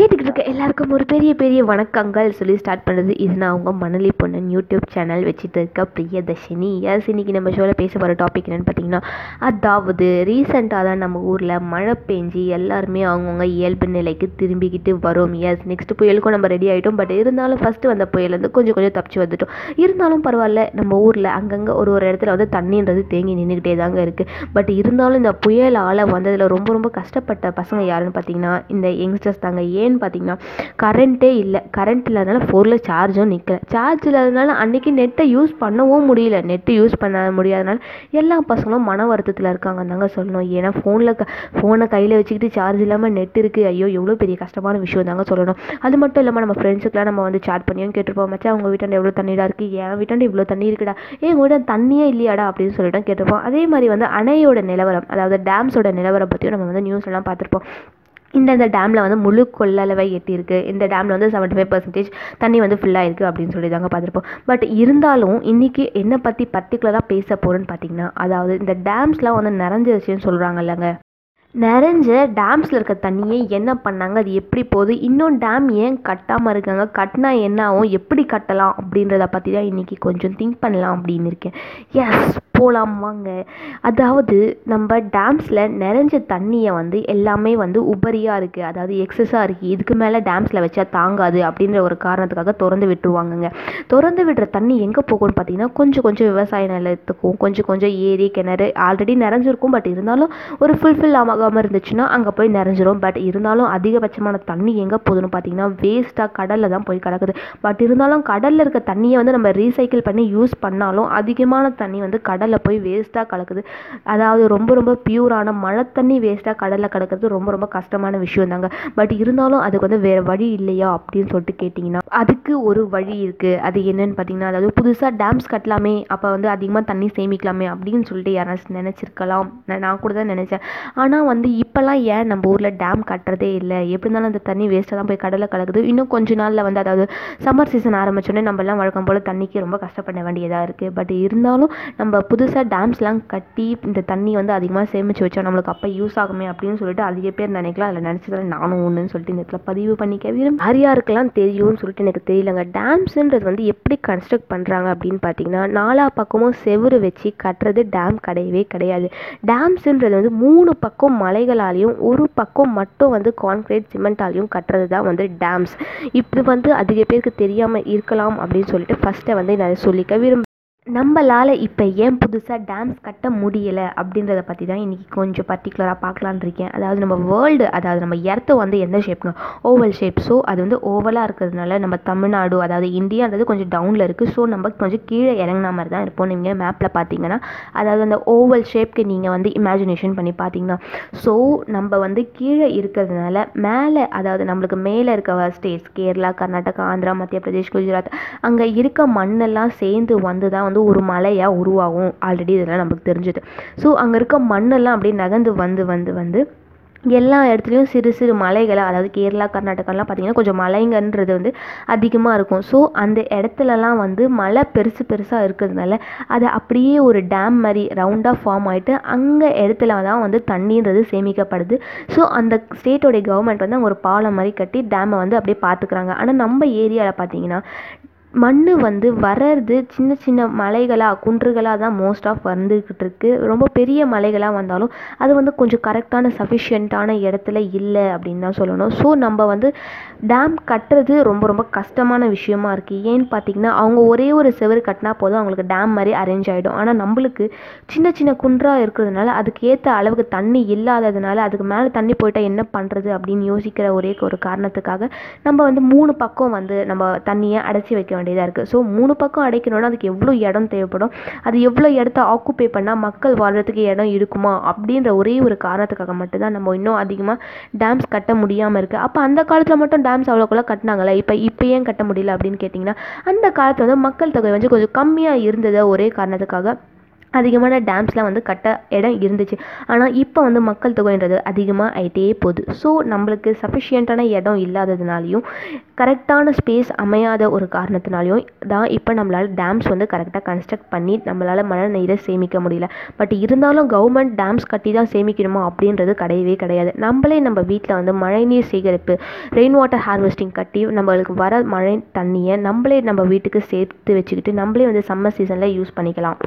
கேட்டுக்கிட்டு இருக்க எல்லாருக்கும் ஒரு பெரிய பெரிய வணக்கங்கள் சொல்லி ஸ்டார்ட் பண்ணுறது இது. நான் அவங்க மணலி பொண்ணன் யூடியூப் சேனல் வச்சுட்டு இருக்க பிரியதர்ஷினி. எஸ் இன்னைக்கு நம்ம ஷோவில் பேச போகிற டாபிக் என்னென்னு பார்த்தீங்கன்னா அதாவது ரீசெண்டாக தான் நம்ம ஊரில் மழை பெஞ்சு எல்லாருமே அவங்கவுங்க இயல்பு நிலைக்கு திரும்பிக்கிட்டு வரும். எஸ் நெக்ஸ்ட் புயலுக்கும் நம்ம ரெடி ஆகிட்டோம் பட் இருந்தாலும் ஃபஸ்ட்டு வந்த புயலேருந்து கொஞ்சம் கொஞ்சம் தப்பிச்சு வந்துட்டோம். இருந்தாலும் பரவாயில்ல நம்ம ஊரில் அங்கங்கே ஒரு ஒரு இடத்துல வந்து தண்ணின்றது தேங்கி நின்றுக்கிட்டே தாங்க இருக்குது பட் இருந்தாலும் இந்த புயலால் வந்ததில் ரொம்ப ரொம்ப கஷ்டப்பட்ட பசங்க யாருன்னு பார்த்தீங்கன்னா இந்த யங்ஸ்டர்ஸ் தாங்க. ஏன் ஏன்னு பார்த்தீங்கன்னா கரண்ட்டே இல்லை. கரண்ட் இல்லாதனால ஃபோனில் சார்ஜும் நிற்கல சார்ஜ் இல்லாதனால அன்றைக்கி நெட்டை யூஸ் பண்ணவும் முடியல. நெட்டு யூஸ் பண்ண முடியாதனால எல்லா பசங்களும் மன வருத்தத்தில் இருக்காங்க தாங்க சொல்லணும். ஏன்னா ஃபோனில் க ஃபோனை கையில் வச்சுக்கிட்டு சார்ஜ் இல்லாமல் நெட் இருக்குது ஐயோ எவ்வளோ பெரிய கஷ்டமான விஷயம் தாங்க சொல்லணும். அது மட்டும் இல்லாமல் நம்ம ஃப்ரெண்ட்ஸுக்குலாம் நம்ம வந்து சாட் பண்ணியும் கேட்டிருப்போம். மச்சான் அவங்க வீட்டாண்ட எவ்வளோ தண்ணிடா இருக்குது என் வீட்டாண்ட இவ்வளோ தண்ணி இருக்குடா. ஏன் உங்கள் வீட்டாண்ட தண்ணியே இல்லையாடா? அப்படின்னு சொல்லிட்டு கேட்டிருப்போம். அதே மாதிரி வந்து அணையோட நிலவரம் அதாவது டேம்ஸோட நிலவரம் பற்றியும் நம்ம வந்து நியூஸ் எல்லாம் பார்த்துருப்போம். இந்த இந்த டேமில் வந்து முழு கொள்ளளவை எட்டியிருக்கு. இந்த டேமில் வந்து செவன்ட்டி ஃபைவ் பர்சன்டேஜ் தண்ணி வந்து ஃபுல்லாக இருக்குது அப்படின்னு சொல்லி தாங்க பார்த்துருப்போம். பட் இருந்தாலும் இன்றைக்கி என்னை பற்றி பர்டிகுலராக பேச போகிறேன்னு பார்த்தீங்கன்னா அதாவது இந்த டேம்ஸ்லாம் வந்து நிறைஞ்சிருச்சுன்னு சொல்கிறாங்க இல்லைங்க நிறைஞ்ச டேம்ஸில் இருக்க தண்ணியை என்ன பண்ணாங்க? அது எப்படி போகுது? இன்னும் டேம் ஏன் கட்டாமல் இருக்காங்க? கட்டினா என்ன ஆகும்? எப்படி கட்டலாம்? அப்படின்றத பற்றி தான் இன்றைக்கி கொஞ்சம் திங்க் பண்ணலாம் அப்படின்னு இருக்கேன். எஸ் போகலாம் வாங்க அதாவது நம்ம டேம்ஸில் நிறைஞ்ச தண்ணியை வந்து எல்லாமே வந்து உபரியாக இருக்குது அதாவது எக்ஸஸாக இருக்குது இதுக்கு மேலே டேம்ஸில் வச்சா தாங்காது அப்படின்ற ஒரு காரணத்துக்காக திறந்து விட்டுருவாங்கங்க. திறந்து விடுற தண்ணி எங்கே போகும்னு பார்த்தீங்கன்னா கொஞ்சம் கொஞ்சம் விவசாய நிலத்துக்கும் கொஞ்சம் கொஞ்சம் ஏரி கிணறு ஆல்ரெடி நிறைஞ்சிருக்கும். பட் இருந்தாலும் ஒரு ஃபுல்ஃபில் ஆகாமல் இருந்துச்சுன்னா அங்கே போய் நிறைஞ்சிரும். பட் இருந்தாலும் அதிகபட்சமான தண்ணி எங்கே போகுதுன்னு பார்த்தீங்கன்னா வேஸ்ட்டாக கடலில் தான் போய் கிடக்குது. பட் இருந்தாலும் கடலில் இருக்க தண்ணியை வந்து நம்ம ரீசைக்கிள் பண்ணி யூஸ் பண்ணாலும் அதிகமான தண்ணி வந்து கடல் கடலில் போய் வேஸ்ட்டாக கலக்குது. அதாவது ரொம்ப ரொம்ப பியூரான மழை தண்ணி வேஸ்ட்டாக கடலில் கலக்கிறது ரொம்ப ரொம்ப கஷ்டமான விஷயம் தாங்க. பட் இருந்தாலும் அதுக்கு வந்து வேறு வழி இல்லையா அப்படின்னு சொல்லிட்டு கேட்டிங்கன்னா அதுக்கு ஒரு வழி இருக்குது அது என்னன்னு பார்த்தீங்கன்னா அதாவது புதுசாக டேம்ஸ் கட்டலாமே அப்போ வந்து அதிகமாக தண்ணி சேமிக்கலாமே அப்படின்னு சொல்லிட்டு யாராச்சும் நினச்சிருக்கலாம். நான் கூட தான் நினச்சேன். ஆனால் வந்து இப்போல்லாம் ஏன் நம்ம ஊரில் டேம் கட்டுறதே இல்லை? எப்படி இருந்தாலும் அந்த தண்ணி வேஸ்ட்டாக தான் போய் கடலில் கலக்குது. இன்னும் கொஞ்ச நாளில் வந்து அதாவது சம்மர் சீசன் ஆரம்பிச்சோடனே நம்மலாம் வழக்கம் போல் தண்ணிக்கு ரொம்ப கஷ்டப்பட வேண்டியதாக இருக்குது பட் இருந்தாலும் நம்ம புது புதுசாக டேம்ஸ்லாம் கட்டி இந்த தண்ணி வந்து அதிகமாக சேமித்து வச்சா நம்மளுக்கு அப்போ யூஸ் ஆகுமே அப்படின்னு சொல்லிட்டு அதிக பேர் நினைக்கலாம். அதில் நினச்சதில் நானும் ஒன்றுன்னு சொல்லிட்டு இந்த இடத்துல பதிவு பண்ணிக்க விரும்பும் யார் யாருக்கெல்லாம் தெரியும்னு சொல்லிட்டு எனக்கு தெரியலங்க. டேம்ஸுன்றது வந்து எப்படி கன்ஸ்ட்ரக்ட் பண்ணுறாங்க அப்படின்னு பார்த்தீங்கன்னா நாலா பக்கமும் செவரு வச்சு கட்டுறது டேம் கிடையவே கிடையாது. டேம்ஸுன்றது வந்து மூணு பக்கம் மலைகளாலையும் ஒரு பக்கம் மட்டும் வந்து கான்க்ரீட் சிமெண்டாலையும் கட்டுறது தான் வந்து டேம்ஸ் இது வந்து அதிக பேருக்கு தெரியாமல் இருக்கலாம் அப்படின்னு சொல்லிட்டு ஃபஸ்ட்டை வந்து நான் சொல்லிக்க விரும்புகிறேன் நம்மளால் இப்போ ஏன் புதுசாக டேம்ஸ் கட்ட முடியலை அப்படின்றத பற்றி தான் இன்றைக்கி கொஞ்சம் பர்டிகுலராக பார்க்கலான் இருக்கேன். அதாவது நம்ம வேர்ல்டு அதாவது நம்ம எர்த்து வந்து எந்த ஷேப்ங்க ஓவல் ஷேப் ஸோ அது வந்து ஓவலாக இருக்கிறதுனால நம்ம தமிழ்நாடு அதாவது இந்தியான்றது கொஞ்சம் டவுனில் இருக்குது ஸோ நம்ம கொஞ்சம் கீழே இறங்கின மாதிரி தான் இருப்போம் நீங்கள் மேப்பில் பார்த்தீங்கன்னா அதாவது அந்த ஓவல் ஷேப்க்கு நீங்கள் வந்து இமேஜினேஷன் பண்ணி பார்த்தீங்கன்னா ஸோ நம்ம வந்து கீழே இருக்கிறதுனால மேலே அதாவது நம்மளுக்கு மேலே இருக்க ஸ்டேட்ஸ் கேரளா கர்நாடகா ஆந்திரா மத்திய பிரதேஷ் குஜராத் அங்கே இருக்க மண்ணெல்லாம் சேர்ந்து வந்து தான் வந்து ஒரு மலையாக உருவாகும். ஆல்ரெடி இதெல்லாம் நமக்கு தெரிஞ்சுது. ஸோ அங்கே இருக்க மண்ணெல்லாம் அப்படியே நகர்ந்து வந்து வந்து வந்து எல்லா இடத்துலையும் சிறு சிறு மலைகளை அதாவது கேரளா கர்நாடகாலாம் பார்த்திங்கன்னா கொஞ்சம் மலைங்கன்றது வந்து அதிகமாக இருக்கும். ஸோ அந்த இடத்துலலாம் வந்து மலை பெருசு பெருசாக இருக்கிறதுனால அது அப்படியே ஒரு டேம் மாதிரி ரவுண்டாக ஃபார்ம் ஆகிட்டு அங்கே இடத்துல தான் வந்து தண்ணின்றது சேமிக்கப்படுது. ஸோ அந்த ஸ்டேட்டோடைய கவர்மெண்ட் வந்து அங்கே ஒரு பாலம் மாதிரி கட்டி டேமை வந்து அப்படியே பார்த்துக்குறாங்க. ஆனால் நம்ம ஏரியாவில் பார்த்தீங்கன்னா மண் வந்து வர்றது சின்ன சின்ன மலைகளாக குன்றுகளாக தான் மோஸ்ட் ஆஃப் வந்துக்கிட்டு இருக்குது ரொம்ப பெரிய மலைகளாக வந்தாலும் அது வந்து கொஞ்சம் கரெக்டான சஃபிஷியண்ட்டான இடத்துல இல்லை அப்படின்னு தான் சொல்லணும். ஸோ நம்ம வந்து டேம் கட்டுறது ரொம்ப ரொம்ப கஷ்டமான விஷயமா இருக்குது ஏன்னு பார்த்தீங்கன்னா அவங்க ஒரே ஒரு செவரு கட்டினா போதும் அவங்களுக்கு டேம் மாதிரி அரேஞ்ச் ஆகிடும் ஆனால் நம்மளுக்கு சின்ன சின்ன குன்றாக இருக்கிறதுனால அதுக்கு ஏற்ற அளவுக்கு தண்ணி இல்லாததுனால அதுக்கு மேலே தண்ணி போயிட்டால் என்ன பண்ணுறது அப்படின்னு யோசிக்கிற ஒரே ஒரு காரணத்துக்காக நம்ம வந்து மூணு பக்கம் வந்து நம்ம தண்ணியை அடைச்சி வைக்க வேண்டியதாக இருக்குது ஸோ மூணு பக்கம் அடைக்கணும்னா அதுக்கு எவ்வளோ இடம் தேவைப்படும்? அது எவ்வளோ இடத்த ஆக்குப்பை பண்ணால் மக்கள் வாழ்கிறதுக்கு இடம் இருக்குமா? அப்படின்ற ஒரே ஒரு காரணத்துக்காக மட்டும்தான் நம்ம இன்னும் அதிகமாக டேம்ஸ் கட்ட முடியாமல் இருக்குது அப்போ அந்த காலத்தில் மட்டும் டேம்ஸ் அவ்வளோக்குள்ள கட்டினாங்களே இப்போ இப்போ ஏன் கட்ட முடியல அப்படின்னு கேட்டிங்கன்னா அந்த காலத்தில் வந்து மக்கள் தொகை வந்து கொஞ்சம் கம்மியாக இருந்தது ஒரே காரணத்துக்காக அதிகமான டேம்ஸ்லாம் வந்து கட்ட இடம் இருந்துச்சு. ஆனால் இப்போ வந்து மக்கள் தொகைன்றது அதிகமாக ஆகிட்டே போகுது. ஸோ நம்மளுக்கு சஃபிஷியண்ட்டான இடம் இல்லாததுனாலையும் கரெக்டான ஸ்பேஸ் அமையாத ஒரு காரணத்தினாலையும் தான் இப்போ நம்மளால் டேம்ஸ் வந்து கரெக்டாக கன்ஸ்ட்ரக்ட் பண்ணி நம்மளால் மழை நீரை சேமிக்க முடியல. பட் இருந்தாலும் கவர்மெண்ட் டேம்ஸ் கட்டி தான் சேமிக்கணுமா அப்படின்றது கிடையவே கிடையாது. நம்மளே நம்ம வீட்டில் வந்து மழைநீர் சேகரிப்பு ரெயின் வாட்டர் ஹார்வெஸ்டிங் கட்டி நம்மளுக்கு வர மழை தண்ணியை நம்மளே நம்ம வீட்டுக்கு சேர்த்து வச்சுக்கிட்டு நம்மளே வந்து சம்மர் சீசனில் யூஸ் பண்ணிக்கலாம்.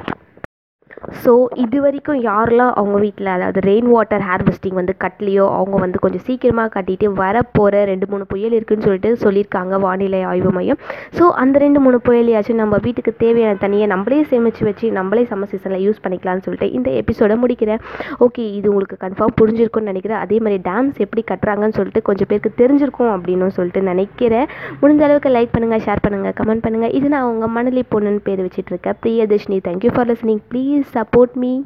ஸோ இது வரைக்கும் யாரெல்லாம் அவங்க வீட்டில் அதாவது ரெயின் வாட்டர் ஹார்வெஸ்டிங் வந்து கட்டலையோ அவங்க வந்து கொஞ்சம் சீக்கிரமாக கட்டிட்டு வரப்போகிற ரெண்டு மூணு புயல் இருக்குதுன்னு சொல்லிட்டு சொல்லியிருக்காங்க வானிலை ஆய்வு மையம். ஸோ அந்த ரெண்டு மூணு புயலையாச்சும் நம்ம வீட்டுக்கு தேவையான தண்ணியை நம்மளே சேமித்து வச்சு நம்மளே சம்மர் சீசனில் யூஸ் பண்ணிக்கலாம்னு சொல்லிட்டு இந்த எபிசோட முடிக்கிறேன். ஓகே இது உங்களுக்கு கன்ஃபார்ம் புரிஞ்சிருக்கும்னு நினைக்கிறேன். அதே மாதிரி டேம்ஸ் எப்படி கட்டுறாங்கன்னு சொல்லிட்டு கொஞ்சம் பேருக்கு தெரிஞ்சிருக்கும் அப்படின்னு சொல்லிட்டு நினைக்கிறேன். முடிஞ்ச அளவுக்கு லைக் பண்ணுங்கள் ஷேர் பண்ணுங்கள் கமெண்ட் பண்ணுங்கள் இது நான் உங்கள் மணலி பொண்ணுன்னு பேர் வச்சுட்டு இருக்கேன். Priyadarshini thank you for listening please support me